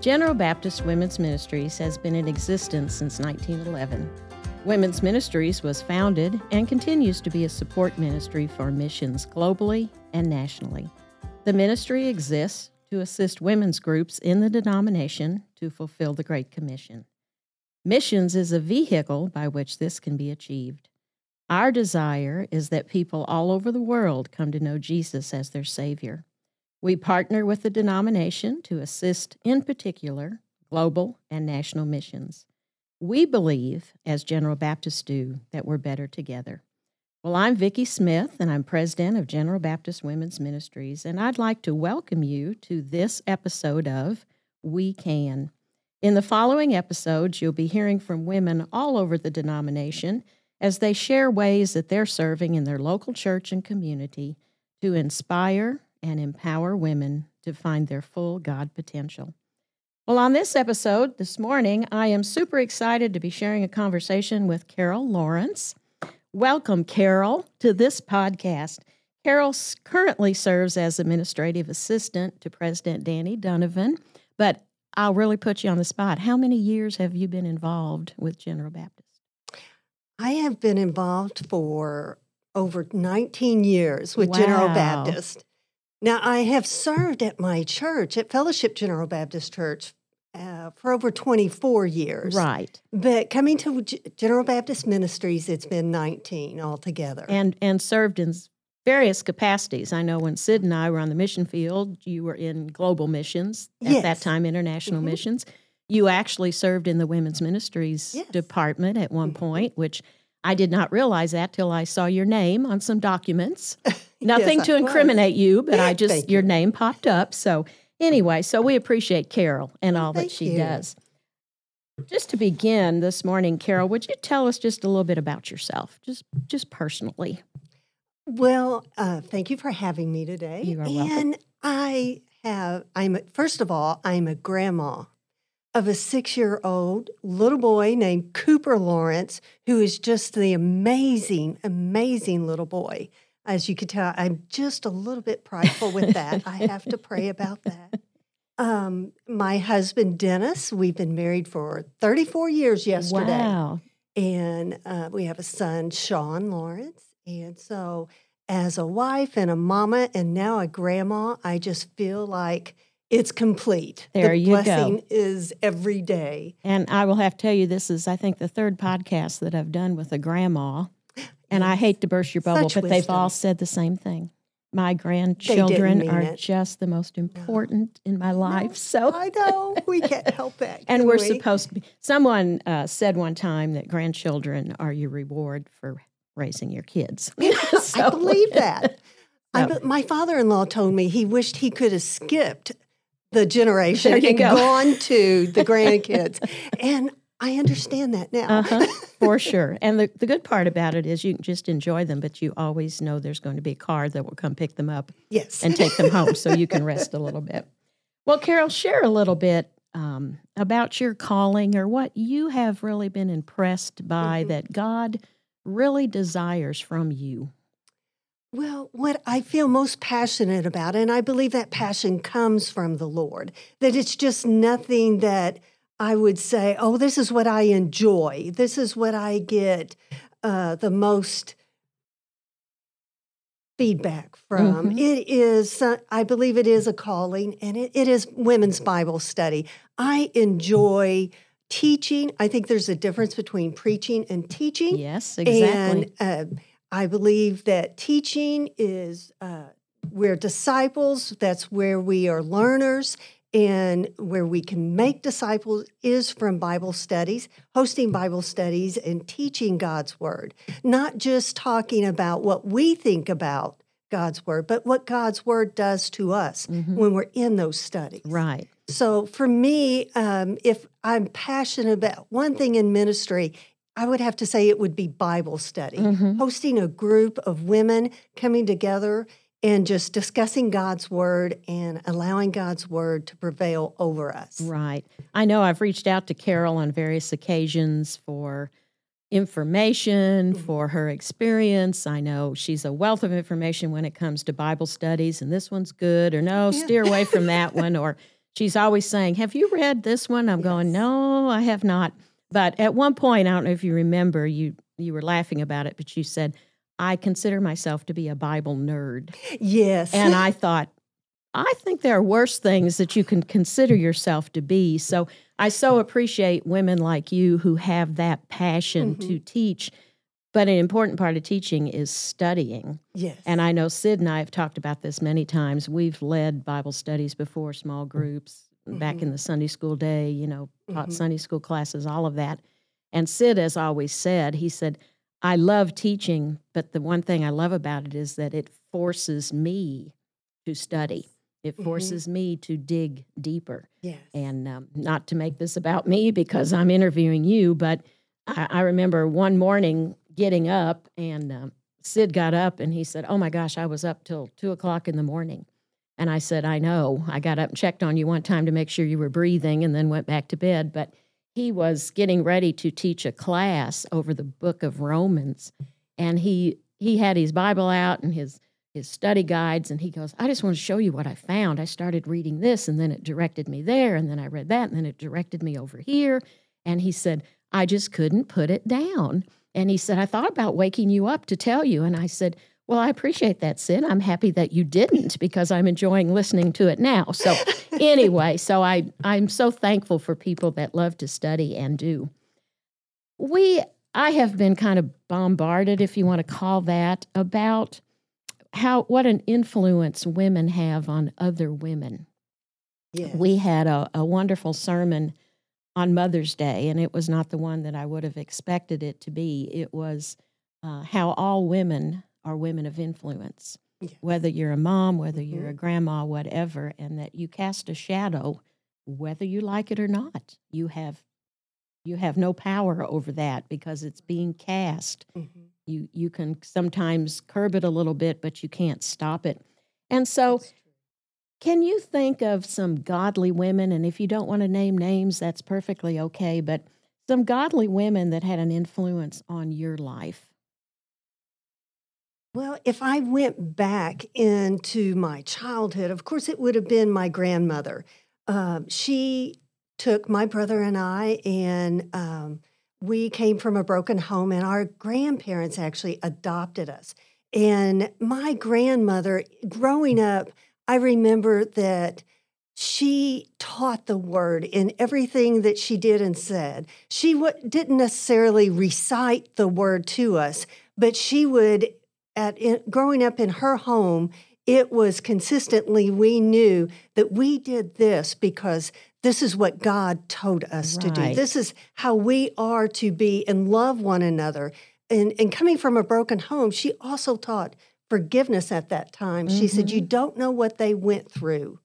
General Baptist Women's Ministries has been in existence since 1911. Women's Ministries was founded and continues to be a support ministry for missions globally and nationally. The ministry exists to assist women's groups in the denomination to fulfill the Great Commission. Missions is a vehicle by which this can be achieved. Our desire is that people all over the world come to know Jesus as their Savior. We partner with the denomination to assist, in particular, global and national missions. We believe, as General Baptists do, that we're better together. Well, I'm Vicki Smith, and I'm president of General Baptist Women's Ministries, and I'd like to welcome you to this episode of We Can. In the following episodes, you'll be hearing from women all over the denomination as they share ways that they're serving in their local church and community to inspire, and empower women to find their full God potential. Well, on this episode this morning, I am super excited to be sharing a conversation with Carol Lawrence. Welcome, Carol, to this podcast. Carol currently serves as administrative assistant to President Danny Donovan, but I'll really put you on the spot. How many years have you been involved with General Baptist? I have been involved for over 19 years with wow. General Baptist. Now, I have served at my church, at Fellowship General Baptist Church, uh, for over 24 years. Right. But coming to G- General Baptist Ministries, it's been 19 altogether. And and served in various capacities. I know when Sid and I were on the mission field, you were in global missions at yes. that time, international mm-hmm. missions. You actually served in the women's ministries yes. department at one mm-hmm. point, which I did not realize that till I saw your name on some documents. Nothing yes, to incriminate was. you, but I just your you. name popped up. So anyway, so we appreciate Carol and all Thank that she you. does. Just to begin this morning, Carol, would you tell us just a little bit about yourself, just just personally? Well, uh, thank you for having me today. You are welcome. and. I have. I'm first of all, I'm a grandma of a six year old little boy named Cooper Lawrence, who is just the amazing, amazing little boy. As you can tell, I'm just a little bit prideful with that. I have to pray about that. Um, my husband, Dennis, we've been married for 34 years yesterday. Wow. And uh, we have a son, Sean Lawrence. And so, as a wife and a mama, and now a grandma, I just feel like it's complete. There the you blessing go. is every day. And I will have to tell you, this is, I think, the third podcast that I've done with a grandma. And I hate to burst your bubble, Such but they've all said the same thing. My grandchildren are it. just the most important in my life. So I know we can't help that. and we're we? supposed to be. Someone uh, said one time that grandchildren are your reward for raising your kids. I believe that. I, So- my father-in-law told me he wished he could have skipped the generation and go. gone to the grandkids, and I understand that now. Uh-huh, for sure. And the, the good part about it is you can just enjoy them, but you always know there's going to be a car that will come pick them up yes, and take them home so you can rest a little bit. Well, Carol, share a little bit um, about your calling or what you have really been impressed by Mhm. that God really desires from you. Well, what I feel most passionate about, and I believe that passion comes from the Lord, that it's just nothing that I would say, oh, this is what I enjoy. This is what I get uh, the most feedback from. Mhm. It is, uh, I believe it is a calling, and it, it is women's Bible study. I enjoy teaching. I think there's a difference between preaching and teaching. Yes, exactly. And uh, I believe that teaching is uh, we're disciples. That's where we are learners, and where we can make disciples is from Bible studies, hosting Bible studies, and teaching God's word. Not just talking about what we think about God's word, but what God's word does to us Mhm. when we're in those studies. Right. So for me, um, if I'm passionate about one thing in ministry, I would have to say it would be Bible study. Mhm. Hosting a group of women coming together and just discussing God's word and allowing God's word to prevail over us. Right. I know I've reached out to Carol on various occasions for information, Mhm. for her experience. I know she's a wealth of information when it comes to Bible studies, and this one's good, or no, Yeah. steer away from that one, or she's always saying, Have you read this one? I'm going, No, I have not. But at one point, I don't know if you remember, you you were laughing about it, but you said, I consider myself to be a Bible nerd. Yes. And I thought, I think there are worse things that you can consider yourself to be. So I so appreciate women like you who have that passion Mm-hmm. to teach. But an important part of teaching is studying. yes. And I know Sid and I have talked about this many times. We've led Bible studies before, small groups, back in the Sunday school day, you know, taught Mhm. Sunday school classes, all of that. And Sid has always said, he said, I love teaching, but the one thing I love about it is that it forces me to study. It Mhm. forces me to dig deeper. yes. And um, not to make this about me because I'm interviewing you, but I, I remember one morning getting up and um, Sid got up and he said, Oh my gosh, I was up till two o'clock in the morning. And I said, I know. I got up and checked on you one time to make sure you were breathing and then went back to bed. But he was getting ready to teach a class over the book of Romans. And he he had his Bible out and his his study guides and he goes, I just want to show you what I found. I started reading this and then it directed me there and then I read that and then it directed me over here. And he said, I just couldn't put it down. And he said, I thought about waking you up to tell you. And I said, Well, I appreciate that, Sid. I'm happy that you didn't because I'm enjoying listening to it now. So anyway, so I I'm so thankful for people that love to study and do. We I have been kind of bombarded, if you want to call that, about how what an influence women have on other women. yes. We had a, a wonderful sermon on Mother's Day, and it was not the one that I would have expected it to be. It was uh, how all women are women of influence, whether you're a mom, whether you're Mhm. a grandma, whatever, and that you cast a shadow, whether you like it or not. You have you have no power over that because it's being cast Mhm. you you can sometimes curb it a little bit but you can't stop it and so can you think of some godly women and if you don't want to name names that's perfectly okay but some godly women that had an influence on your life Well, if I went back into my childhood, of course, it would have been my grandmother. Um, she took my brother and I, and um, we came from a broken home, and our grandparents actually adopted us. And my grandmother, growing up, I remember that she taught the word in everything that she did and said. She w- didn't necessarily recite the word to us, but she would at in, growing up in her home, it was consistently we knew that we did this because this is what God told us to do. This is how we are to be and love one another. And, and coming from a broken home, she also taught forgiveness at that time. She said, You don't know what they went through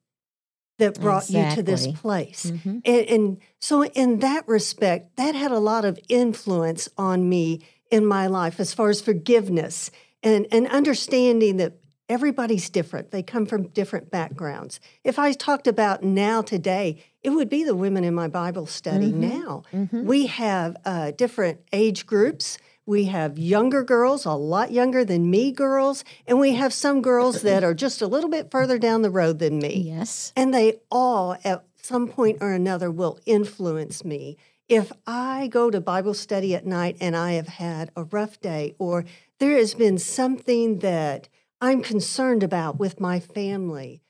that brought you to this Exactly. place. Mhm. And, and so, in that respect, that had a lot of influence on me in my life as far as forgiveness and, and understanding that everybody's different. They come from different backgrounds. If I talked about now today, it would be the women in my Bible study Mhm. now. Mhm. We have uh, different age groups. We have younger girls, a lot younger than me girls, and we have some girls that are just a little bit further down the road than me. yes And they all, at some point or another, will influence me. If I go to Bible study at night and I have had a rough day, or there has been something that I'm concerned about with my family,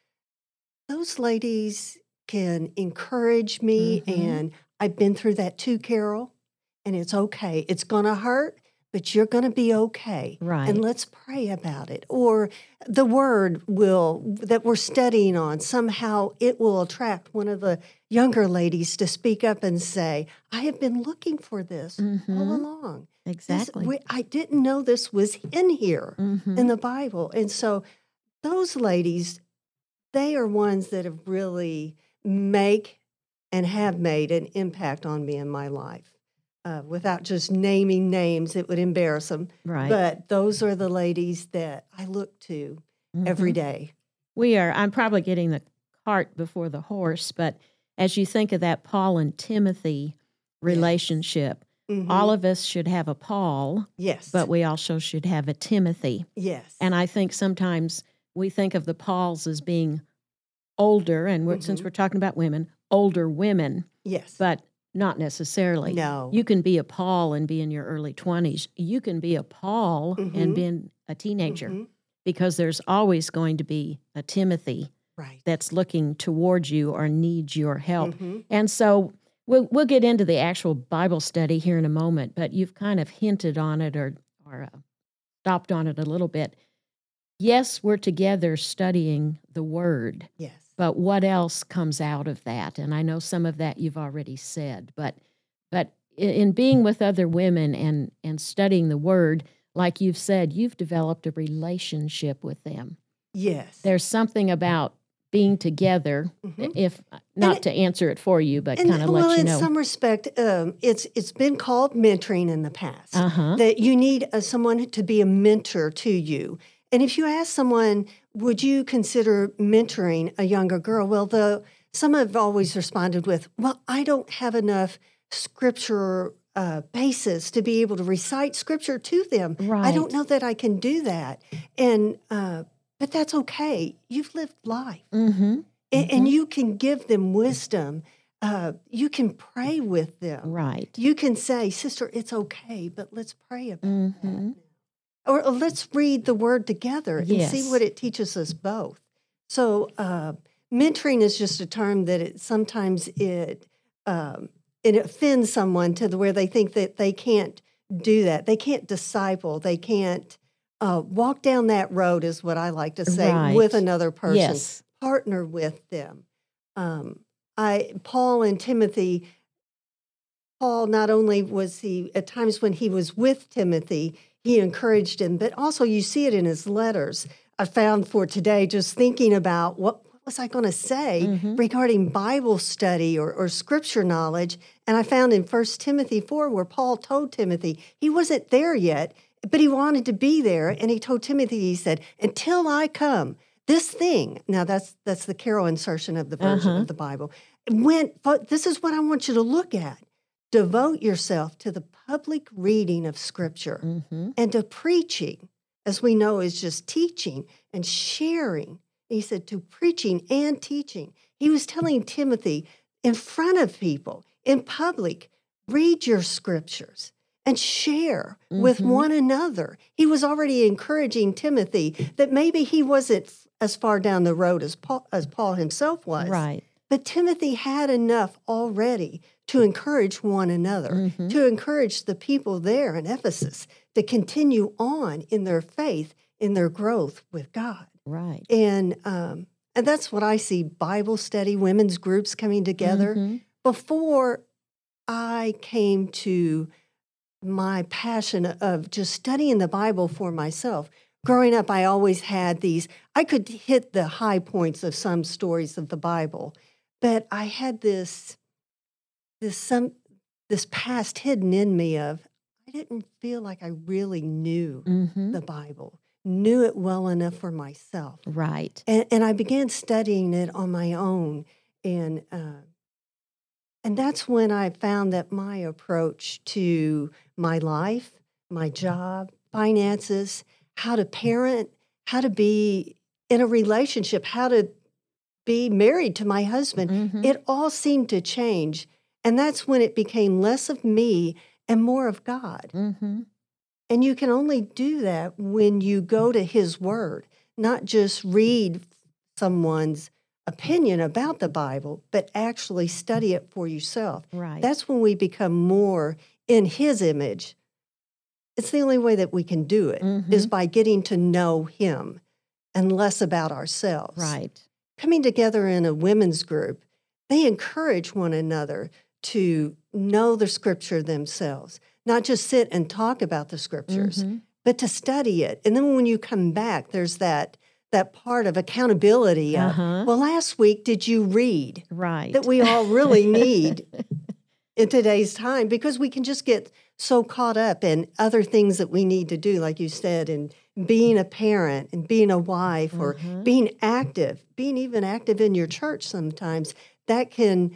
those ladies can encourage me. Mhm. And I've been through that too, Carol. And it's okay. It's going to hurt, but you're going to be okay right. and let's pray about it. Or the word will that we're studying on somehow it will attract one of the younger ladies to speak up and say i have been looking for this all Mhm. along. This- exactly. we- i didn't know this was in here Mhm. in the bible. And so those ladies they are ones that have really make and have made an impact on me in my life uh, without just naming names it would embarrass them right but those are the ladies that I look to every Mhm. day. We are, I'm probably getting the cart before the horse, but as you think of that Paul and Timothy relationship, Mhm. all of us should have a Paul, yes, but we also should have a Timothy. yes, And I think sometimes we think of the Pauls as being older, and we're, since Mhm. we're talking about women, older women, Yes. but not necessarily. no. You can be a Paul and be in your early 20s. You can be a Paul Mhm. and be a teenager Mhm. because there's always going to be a Timothy Right. that's looking towards you or needs your help. Mhm. And so we'll we'll get into the actual Bible study here in a moment, but you've kind of hinted on it or or uh, stopped on it a little bit. Yes, we're together studying the Word, Yes. But what else comes out of that? And I know some of that you've already said, but but in being with other women and and studying the Word, like you've said, you've developed a relationship with them. Yes. There's something about being together Mhm. if uh, not it- to answer it for you, but kind of well, let you know in some respect, um, it's it's been called mentoring in the past. Uh huh. That you need uh, someone to be a mentor to you. And if you ask someone, would you consider mentoring a younger girl? Well, the some have always responded with, "Well, I don't have enough scripture uh, basis to be able to recite scripture to them. I don't know that I can do that." And uh, but that's okay. You've lived life. Mm-hmm. A- and you can give them wisdom. Uh, you can pray with them. Right. You can say, "Sister, it's okay, but let's pray about Mm-hmm. that." Or, let's read the Word together and see what it teaches us both. So, uh, mentoring is just a term that it sometimes it um, it offends someone to the where they think that they can't do that. They can't disciple. They can't uh, walk down that road. Is what I like to say with another person Yes. partner with them. Um, I Paul and Timothy. Paul not only was he at times when he was with Timothy, he encouraged him, but also you see it in his letters. I found for today just thinking about what, what was I going to say Mhm. regarding Bible study or, or scripture knowledge, and I found in First Timothy four where Paul told Timothy he wasn't there yet, but he wanted to be there, and he told Timothy he said, "Until I come." This thing, now that's that's the Carol insertion of the version Uh-huh. of the Bible. When but this is what I want you to look at. Devote yourself to the public reading of Scripture Mm-hmm. and to preaching, as we know is just teaching and sharing. He said to preaching and teaching. He was telling Timothy in front of people, in public, read your scriptures and share with Mhm. one another. He was already encouraging Timothy that maybe he wasn't as far down the road as Paul, as Paul himself was. Right. But Timothy had enough already to encourage one another, Mhm. to encourage the people there in Ephesus to continue on in their faith, in their growth with God. Right. And um, and that's what I see Bible study, women's groups coming together. Mhm. Before I came to my passion of just studying the Bible for myself, growing up, I always had these, I could hit the high points of some stories of the Bible, but I had this, this some, this past hidden in me of, I didn't feel like I really knew Mhm. the Bible, knew it well enough for myself. Right. And, and I began studying it on my own. And, uh, and that's when I found that my approach to my life, my job, finances, how to parent, how to be in a relationship, how to be married to my husband, Mhm. it all seemed to change. And that's when it became less of me and more of God. Mhm. And you can only do that when you go to His Word, not just read someone's opinion about the Bible, but actually study it for yourself. Right. That's when we become more in His image. It's the only way that we can do it is Mhm. by getting to know Him and less about ourselves. right. Coming together in a women's group, they encourage one another to know the scripture themselves, not just sit and talk about the scriptures, Mhm. but to study it. And then when you come back, there's that that part of accountability of, Uh-huh. well, last week did you read? Right. That we all really need in today's time because we can just get so caught up in other things that we need to do, like you said, and being a parent and being a wife or Mhm. being active, being even active in your church sometimes, that can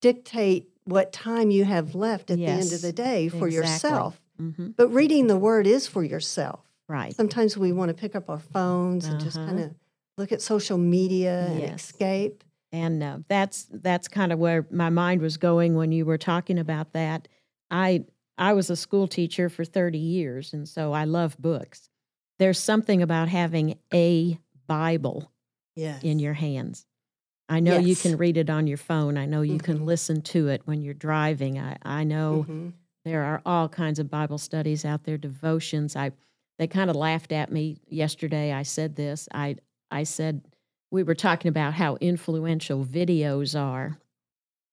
dictate what time you have left at the end of the day for exactly. yourself. Mhm. But reading the word is for yourself. Right. Sometimes we want to pick up our phones and just Uh-huh. kind of look at social media and escape. And uh, that's that's kind of where my mind was going when you were talking about that. I I was a school teacher for 30 years, and so I love books. There's something about having a Bible Yes. in your hands. I know you can read it on your phone. I know you can Mhm. listen to it when you're driving. I, I know Mhm. there are all kinds of Bible studies out there, devotions. I they kind of laughed at me yesterday. I said this. I I said we were talking about how influential videos are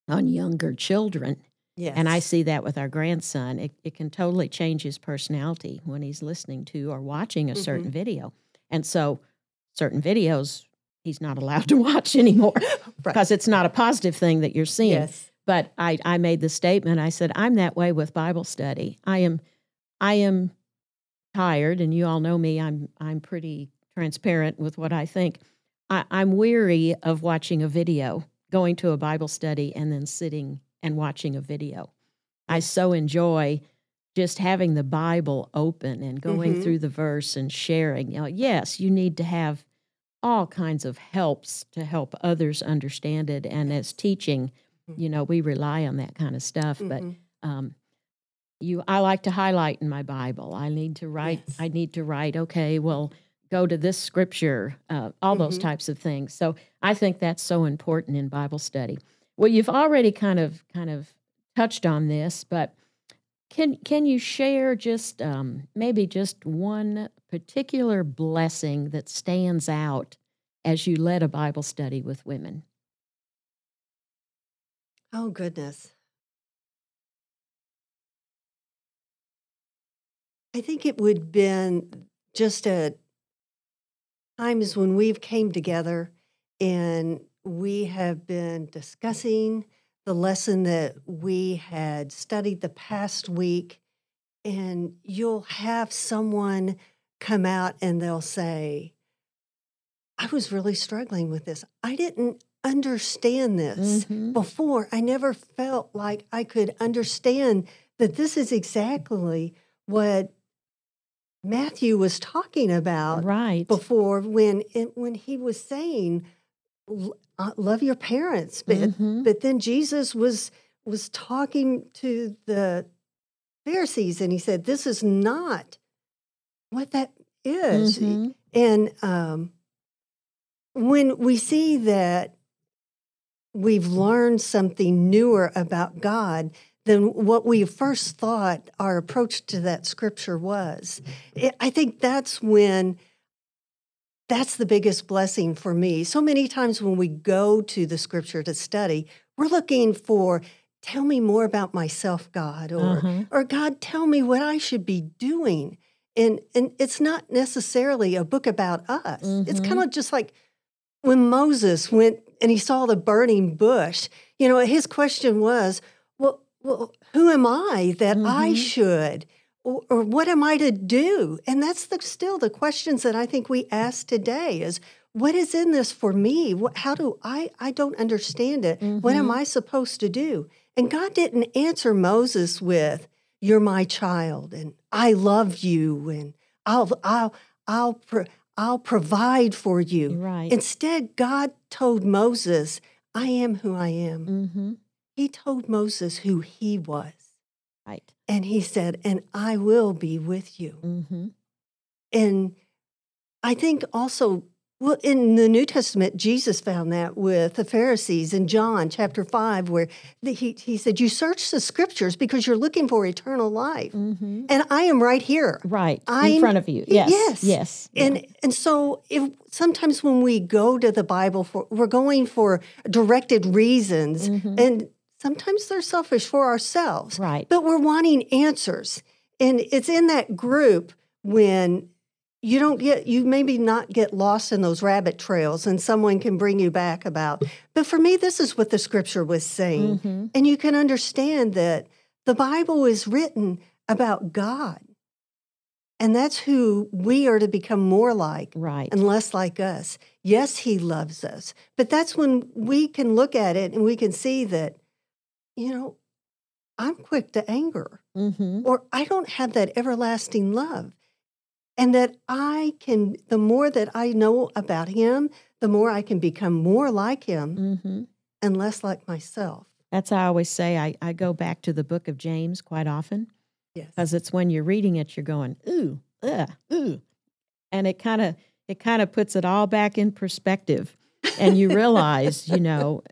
on younger children. Yes. And I see that with our grandson. It, it can totally change his personality when he's listening to or watching a Mm-hmm. certain video. And so, certain videos he's not allowed to watch anymore Right. because it's not a positive thing that you're seeing. Yes. But I, I made the statement. I said, I'm that way with Bible study. I am, I am tired, and you all know me. I'm, I'm pretty transparent with what I think. I, I'm weary of watching a video, going to a Bible study, and then sitting and watching a video. I so enjoy just having the Bible open and going Mhm. through the verse and sharing. You know, yes, you need to have all kinds of helps to help others understand it. And as teaching, Mhm. you know, we rely on that kind of stuff. Mhm. But um, you, I like to highlight in my Bible. I need to write. Yes. I need to write. Okay, well, go to this scripture. Uh, all those Mhm. types of things. So I think that's so important in Bible study. Well, you've already kind of kind of touched on this, but can can you share just um, maybe just one particular blessing that stands out as you led a Bible study with women? Oh goodness. I think it would been just at times when we've came together and we have been discussing the lesson that we had studied the past week and you'll have someone come out and they'll say I was really struggling with this. I didn't understand this Mhm. before. I never felt like I could understand that this is exactly what Matthew was talking about Right. before when it, when he was saying "L- uh, love your parents but Mhm. but then Jesus was was talking to the Pharisees and he said this is not what that is Mhm. and um, when we see that we've learned something newer about God than what we first thought our approach to that scripture was, it, I think that's when that's the biggest blessing for me. So many times when we go to the scripture to study, we're looking for, tell me more about myself, God, or Uh-huh. or God, tell me what I should be doing. And and it's not necessarily a book about us. It's Mhm. kind of just like when Moses went and he saw the burning bush. You know, his question was, well, well who am I that I Mhm. should? Or, or what am I to do? And that's the, still the questions that I think we ask today is what is in this for me? What, how do I, I don't understand it. What am Mhm. I supposed to do? And God didn't answer Moses with, you're my child and I love you and I'll, I'll, I'll, pro- I'll provide for you. Right. Instead, God told Moses, I am who I am. mm-hmm. He told Moses who he was. Right. And he said, and I will be with you. Mm-hmm. And I think also, well, in the New Testament, Jesus found that with the Pharisees in John chapter 5, where the, he, he said, You search the scriptures because you're looking for eternal life. Mm-hmm. And I am right here. Right. in I'm- front of you. Yes. yes. Yes. And and so if sometimes when we go to the Bible for we're going for directed reasons Mhm. and sometimes they're selfish for ourselves. Right. But we're wanting answers. And it's in that group when you don't get you maybe not get lost in those rabbit trails and someone can bring you back about. But for me this is what the scripture was saying. Mhm. And you can understand that the Bible is written about God. And that's who we are to become more like Right. and less like us. Yes, he loves us. But that's when we can look at it and we can see that, you know, I'm quick to anger Mm-hmm. or I don't have that everlasting love. and that I can, the more that I know about him, the more I can become more like him hmm and less like myself. That's how I always say. I, I go back to the book of James quite often Yes. because it's when you're reading it, you're going ooh, ugh, ooh, and it kind of it kind of puts it all back in perspective, and you realize, you know,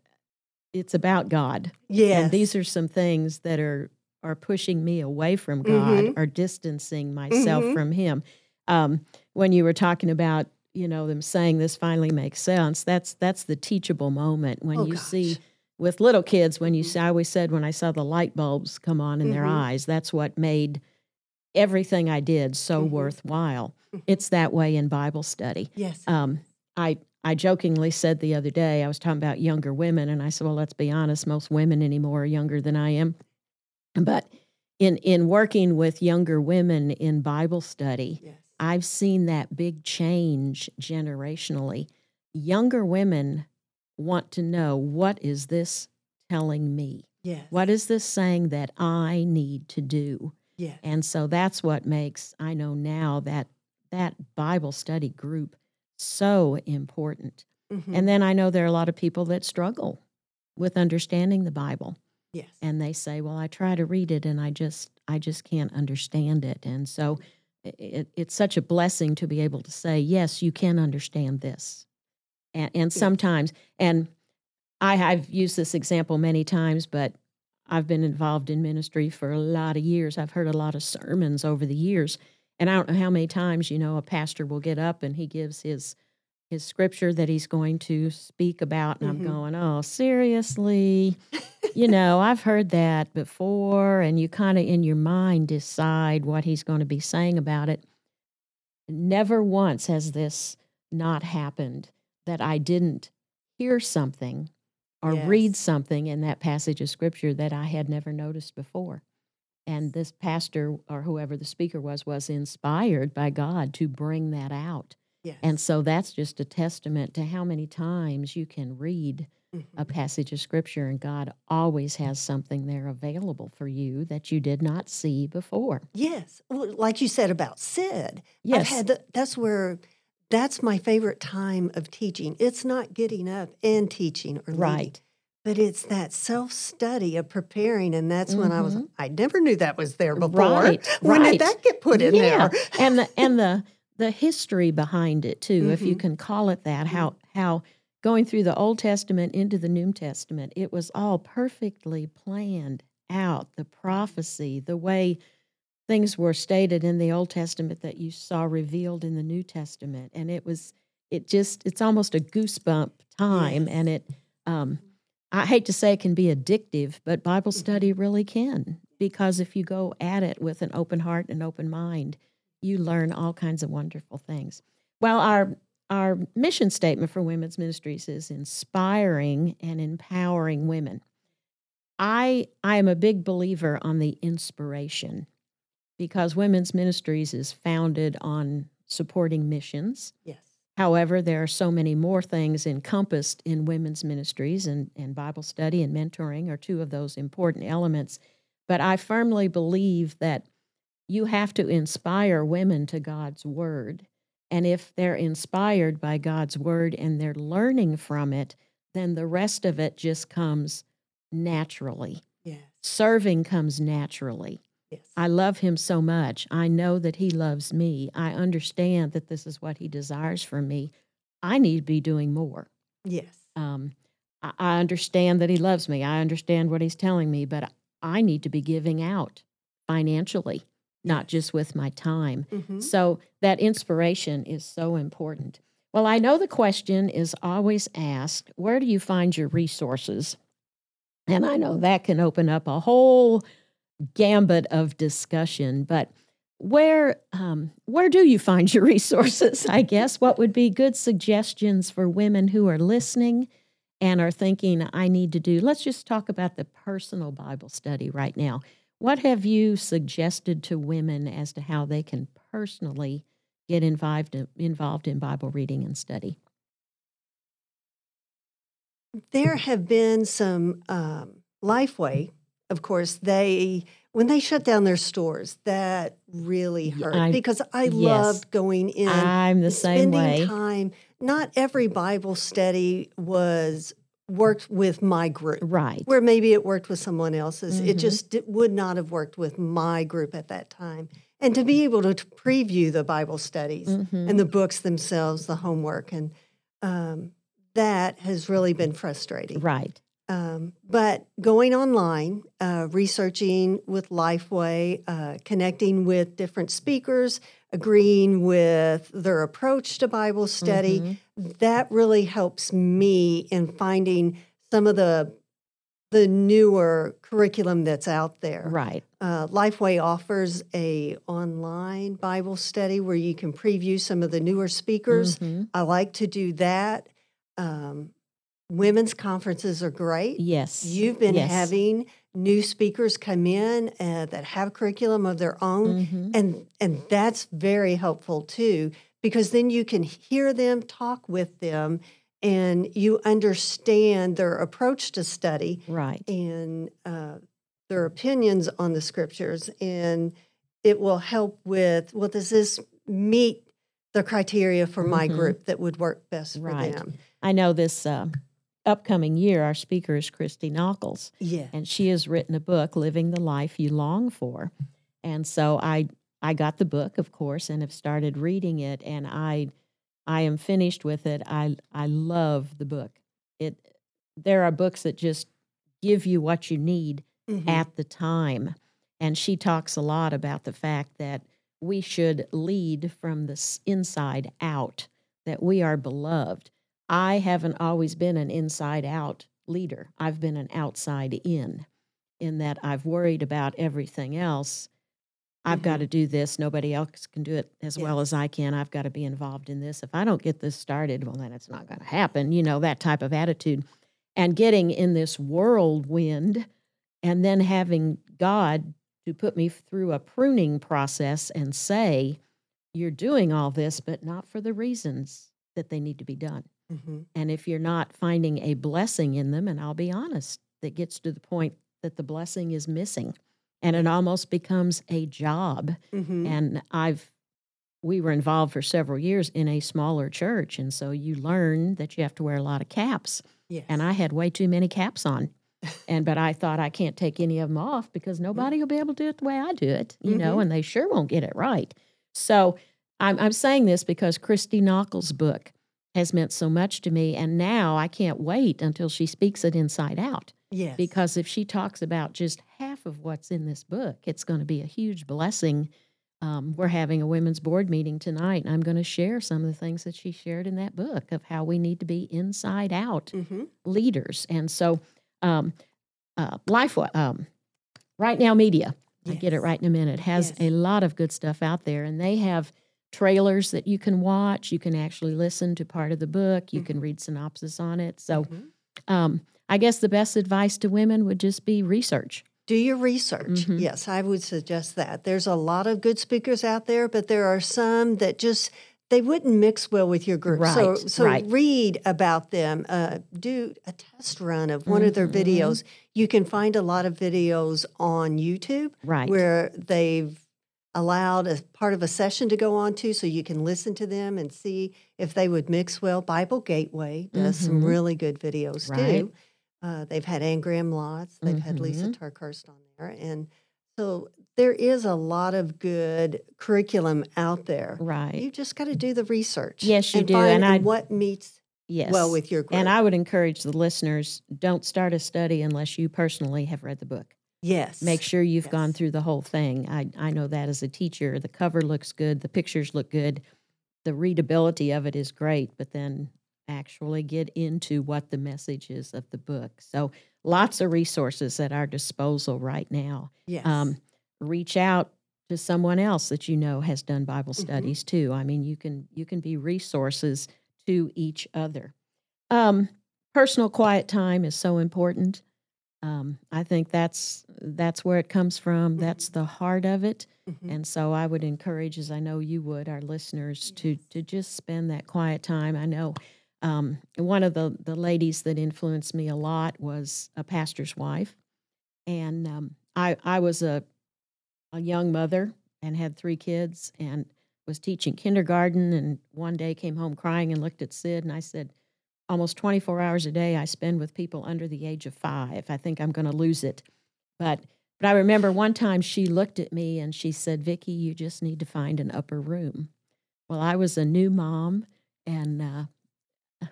it's about God. Yeah. And these are some things that are are pushing me away from God Mhm. or distancing myself Mhm. from Him. Um, when you were talking about, you know, them saying this finally makes sense, that's that's the teachable moment when Oh, you see with little kids when you Mhm. see, I always said when I saw the light bulbs come on in their Mhm. eyes, that's what made everything I did so Mhm. worthwhile. It's that way in Bible study. yes. Um, I I jokingly said the other day I was talking about younger women, and I said, "Well, let's be honest, most women anymore are younger than I am." But in in working with younger women in Bible study, yes. I've seen that big change generationally. Younger women want to know what is this telling me? Yes. What is this saying that I need to do? Yes. And so that's what makes I know now that that Bible study group so important. Mhm. And then I know there are a lot of people that struggle with understanding the Bible yes. and they say, "Well, I try to read it and I just I just can't understand it." And so it, it's such a blessing to be able to say, "Yes, you can understand this." And, and sometimes, and I've used this example many times, but I've been involved in ministry for a lot of years. I've heard a lot of sermons over the years, and I don't know how many times you know a pastor will get up and he gives his his scripture that he's going to speak about, and Mhm. I'm going, "Oh, seriously." you know, I've heard that before, and you kind of in your mind decide what he's going to be saying about it. Never once has this not happened that I didn't hear something or read something in that passage of scripture that I had never noticed before. And this pastor or whoever the speaker was was inspired by God to bring that out. Yes. And so that's just a testament to how many times you can read Mhm. a passage of scripture and God always has something there available for you that you did not see before. Yes, well, like you said about Sid. Yes. the, that's where that's my favorite time of teaching. It's not getting up and teaching or leading, Right. But it's that self study of preparing, and that's when I was. Mhm. I never knew that was there before. Right, When right. did that get put in yeah. there? and the and the the history behind it too, if you Mhm. can call it that, how how going through the Old Testament into the New Testament, it was all perfectly planned out, the prophecy, the way things were stated in the Old Testament that you saw revealed in the New Testament. And it was it just it's almost a goosebump time Yes. and it um I hate to say it can be addictive, but Bible Mhm. study really can because if you go at it with an open heart and open mind, you learn all kinds of wonderful things. Well, our our mission statement for women's ministries is inspiring and empowering women. I I am a big believer on the inspiration because women's ministries is founded on supporting missions. Yes. However, there are so many more things encompassed in women's ministries, and, and Bible study and mentoring are two of those important elements. But I firmly believe that you have to inspire women to God's word. And if they're inspired by God's word and they're learning from it, then the rest of it just comes naturally. Yes. Serving comes naturally. Yes. I love him so much. I know that he loves me. I understand that this is what he desires from me. I need to be doing more. yes. Um, I, I understand that he loves me. I understand what he's telling me, but I need to be giving out financially, not just with my time. Mhm. So that inspiration is so important. Well, I know the question is always asked where do you find your resources? And I know that can open up a whole gambit of discussion, but where um, where do you find your resources? I guess what would be good suggestions for women who are listening and are thinking I need to do. Let's just talk about the personal Bible study right now. What have you suggested to women as to how they can personally get involved involved in Bible reading and study? There have been some um, Lifeway, of course, they when they shut down their stores, that really hurt I- because I yes. loved going in. I'm the same spending way. time. Not every Bible study was worked with my group. Right. Where maybe it worked with someone else's. It Mhm. just di- would not have worked with my group at that time. And to be able to t- preview the Bible studies Mhm. and the books themselves, the homework, and um, that has really been frustrating. Right. Um, but going online, uh, researching with Lifeway, uh, connecting with different speakers, agreeing with their approach to Bible study, Mhm. that really helps me in finding some of the the newer curriculum that's out there. Right. Uh, Lifeway offers a online Bible study where you can preview some of the newer speakers. Mhm. I like to do that. Um, women's conferences are great. Yes. You've been Yes. having new speakers come in uh, that have curriculum of their own, Mhm. and and that's very helpful too because then you can hear them, talk with them, and you understand their approach to study Right. and uh, their opinions on the scriptures, and it will help with well, does this meet the criteria for my Mhm. group that would work best Right. for them? I know this uh, upcoming year, our speaker is Christy Knuckles, Yeah. and she has written a book, Living the Life You Long For. And so I I got the book, of course, and have started reading it, and I I am finished with it. I I love the book. It there are books that just give you what you need Mhm. at the time. And she talks a lot about the fact that we should lead from the inside out, that we are beloved. I haven't always been an inside out leader, I've been an outside in, in that I've worried about everything else. I've got Mhm. to do this. Nobody else can do it as well as I can. I've got to be involved in this. If I don't get this started, well, then it's not going to happen. You know, that type of attitude. And getting in this whirlwind and then having God to put me through a pruning process and say, you're doing all this, but not for the reasons that they need to be done. Mhm. And if you're not finding a blessing in them, and I'll be honest, that gets to the point that the blessing is missing and it almost becomes a job. Mhm. And I've, we were involved for several years in a smaller church. And so you learn that you have to wear a lot of caps. Yes. And I had way too many caps on. And, but I thought I can't take any of them off because nobody will be able to do it the way I do it, you know, Mhm. and they sure won't get it right. So I'm, I'm saying this because Christy Knuckles' book has meant so much to me. And now I can't wait until she speaks it inside out. yes. Because if she talks about just half of what's in this book, it's going to be a huge blessing. Um, we're having a women's board meeting tonight, and I'm going to share some of the things that she shared in that book of how we need to be inside out Mhm. leaders. And so, um, uh, Life, um, Right Now Media, I get it right in a minute, has Yes. a lot of good stuff out there, and they have trailers that you can watch. You can actually listen to part of the book. You can read synopsis on it. So, Mhm. um, I guess the best advice to women would just be research. Do your research. Mhm. Yes, I would suggest that. There's a lot of good speakers out there, but there are some that just they wouldn't mix well with your group. so Right, so right. read about them. Uh, do a test run of one of their Mhm. videos. You can find a lot of videos on YouTube Right. where they've allowed a part of a session to go on to so you can listen to them and see if they would mix well. Bible Gateway does some Mhm. really good videos Right. too. Uh, they've had Anne Graham Lotz, they've had Lisa Mhm. Turkhurst on there. And so there is a lot of good curriculum out there. right. You just got to do the research. Yes, you and do, Find and I- what meets yes. well with your group. and I would encourage the listeners don't start a study unless you personally have read the book. Yes. Make sure you've gone through the whole thing. I, I know that as a teacher. The cover looks good, the pictures look good, the readability of it is great, but then actually get into what the message is of the book. So lots of resources at our disposal right now. Yes. Um, reach out to someone else that you know has done Bible Mhm. studies too. I mean, you can you can be resources to each other. Um, personal quiet time is so important. Um, I think that's that's where it comes from. That's the heart of it. Mhm. And so I would encourage, as I know you would, our listeners to to just spend that quiet time. I know um, one of the the ladies that influenced me a lot was a pastor's wife, and um, I I was a a young mother and had three kids and was teaching kindergarten. And one day came home crying and looked at Sid. And I said, Almost 24 hours a day I spend with people under the age of five. I think I'm going to lose it. But but I remember one time she looked at me and she said, Vicki, you just need to find an upper room. Well, I was a new mom and uh,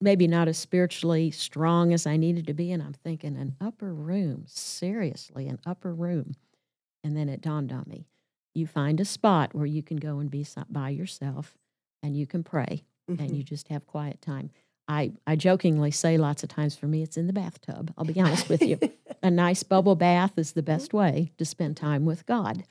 maybe not as spiritually strong as I needed to be. And I'm thinking, an upper room, seriously, an upper room. And then it dawned on me you find a spot where you can go and be by yourself and you can pray mm-hmm. and you just have quiet time. I, I jokingly say lots of times for me, it's in the bathtub. I'll be honest with you. a nice bubble bath is the best way to spend time with God.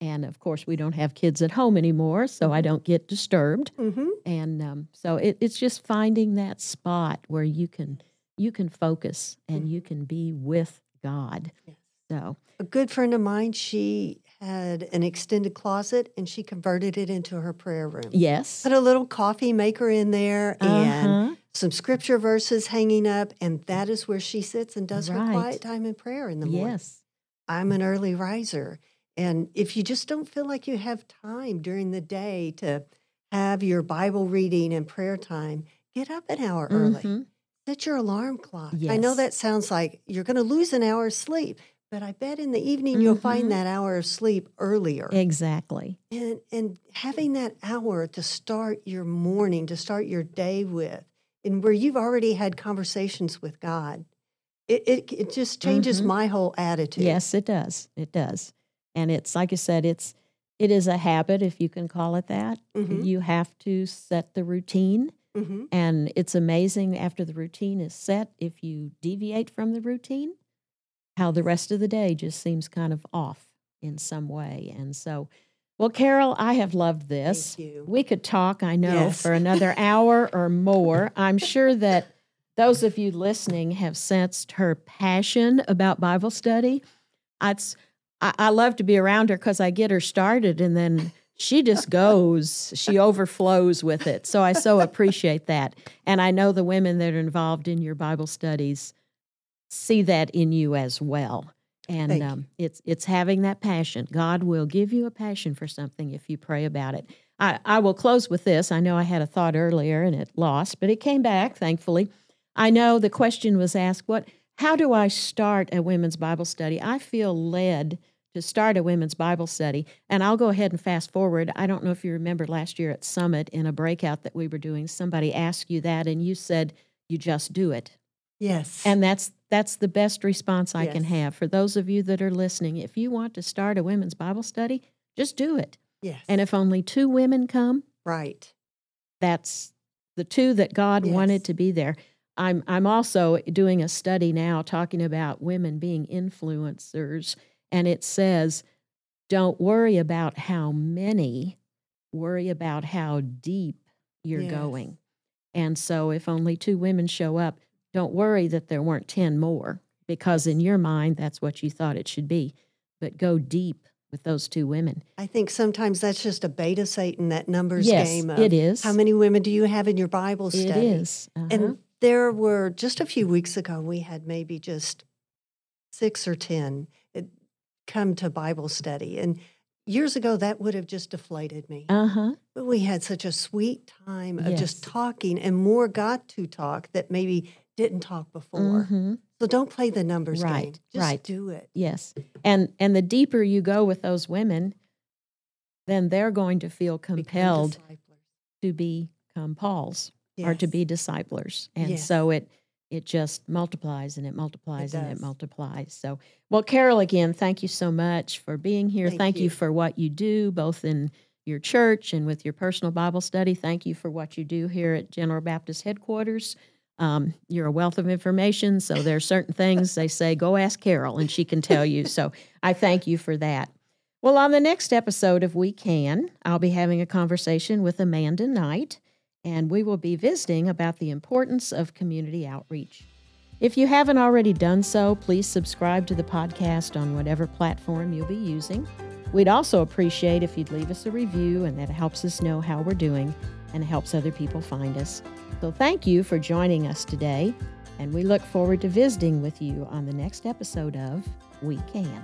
And of course, we don't have kids at home anymore, so I mm-hmm. don't get disturbed. Mm-hmm. And um, so it, it's just finding that spot where you can you can focus and mm-hmm. you can be with God. Yes. So a good friend of mine, she had an extended closet and she converted it into her prayer room. Yes. Put a little coffee maker in there uh-huh. and some scripture verses hanging up, and that is where she sits and does right. her quiet time in prayer in the morning. Yes. I'm an early riser. And if you just don't feel like you have time during the day to have your Bible reading and prayer time, get up an hour early. Mm-hmm. Set your alarm clock. Yes. I know that sounds like you're going to lose an hour of sleep, but I bet in the evening mm-hmm. you'll find mm-hmm. that hour of sleep earlier. Exactly. And and having that hour to start your morning, to start your day with, and where you've already had conversations with God, it it, it just changes mm-hmm. my whole attitude. Yes, it does. It does. And it's like I said, it's it is a habit, if you can call it that. Mm-hmm. You have to set the routine. Mm-hmm. And it's amazing after the routine is set, if you deviate from the routine, how the rest of the day just seems kind of off in some way. And so, well, Carol, I have loved this. We could talk, I know, yes. for another hour or more. I'm sure that those of you listening have sensed her passion about Bible study. I, I love to be around her because I get her started and then she just goes, she overflows with it. So I so appreciate that. And I know the women that are involved in your Bible studies see that in you as well. And um, it's it's having that passion. God will give you a passion for something if you pray about it. I, I will close with this. I know I had a thought earlier and it lost, but it came back, thankfully. I know the question was asked, what how do I start a women's Bible study? I feel led to start a women's Bible study. And I'll go ahead and fast forward. I don't know if you remember last year at Summit in a breakout that we were doing, somebody asked you that and you said, you just do it. Yes. And that's that's the best response I yes. can have for those of you that are listening. If you want to start a women's Bible study, just do it. Yes. And if only two women come, right. That's the two that God yes. wanted to be there. I'm I'm also doing a study now talking about women being influencers and it says don't worry about how many, worry about how deep you're yes. going. And so if only two women show up, don't worry that there weren't 10 more because in your mind that's what you thought it should be. But go deep with those two women. I think sometimes that's just a beta Satan, that numbers yes, game. Of it is. How many women do you have in your Bible study? It is. Uh-huh. And there were just a few weeks ago, we had maybe just six or 10 come to Bible study. And years ago, that would have just deflated me. Uh-huh. But we had such a sweet time of yes. just talking and more got to talk that maybe didn't talk before. Mm-hmm. So don't play the numbers right, game. Just right. do it. Yes. And and the deeper you go with those women, then they're going to feel compelled to become Paul's yes. or to be disciplers. And yes. so it it just multiplies and it multiplies it and it multiplies. So, well, Carol, again, thank you so much for being here. Thank, thank you. you. for what you do, both in your church and with your personal Bible study. Thank you for what you do here at General Baptist headquarters. Um, you're a wealth of information, so there are certain things they say, go ask Carol, and she can tell you. So I thank you for that. Well, on the next episode if We Can, I'll be having a conversation with Amanda Knight and we will be visiting about the importance of community outreach. If you haven't already done so, please subscribe to the podcast on whatever platform you'll be using. We'd also appreciate if you'd leave us a review, and that helps us know how we're doing and helps other people find us. So, thank you for joining us today, and we look forward to visiting with you on the next episode of We Can.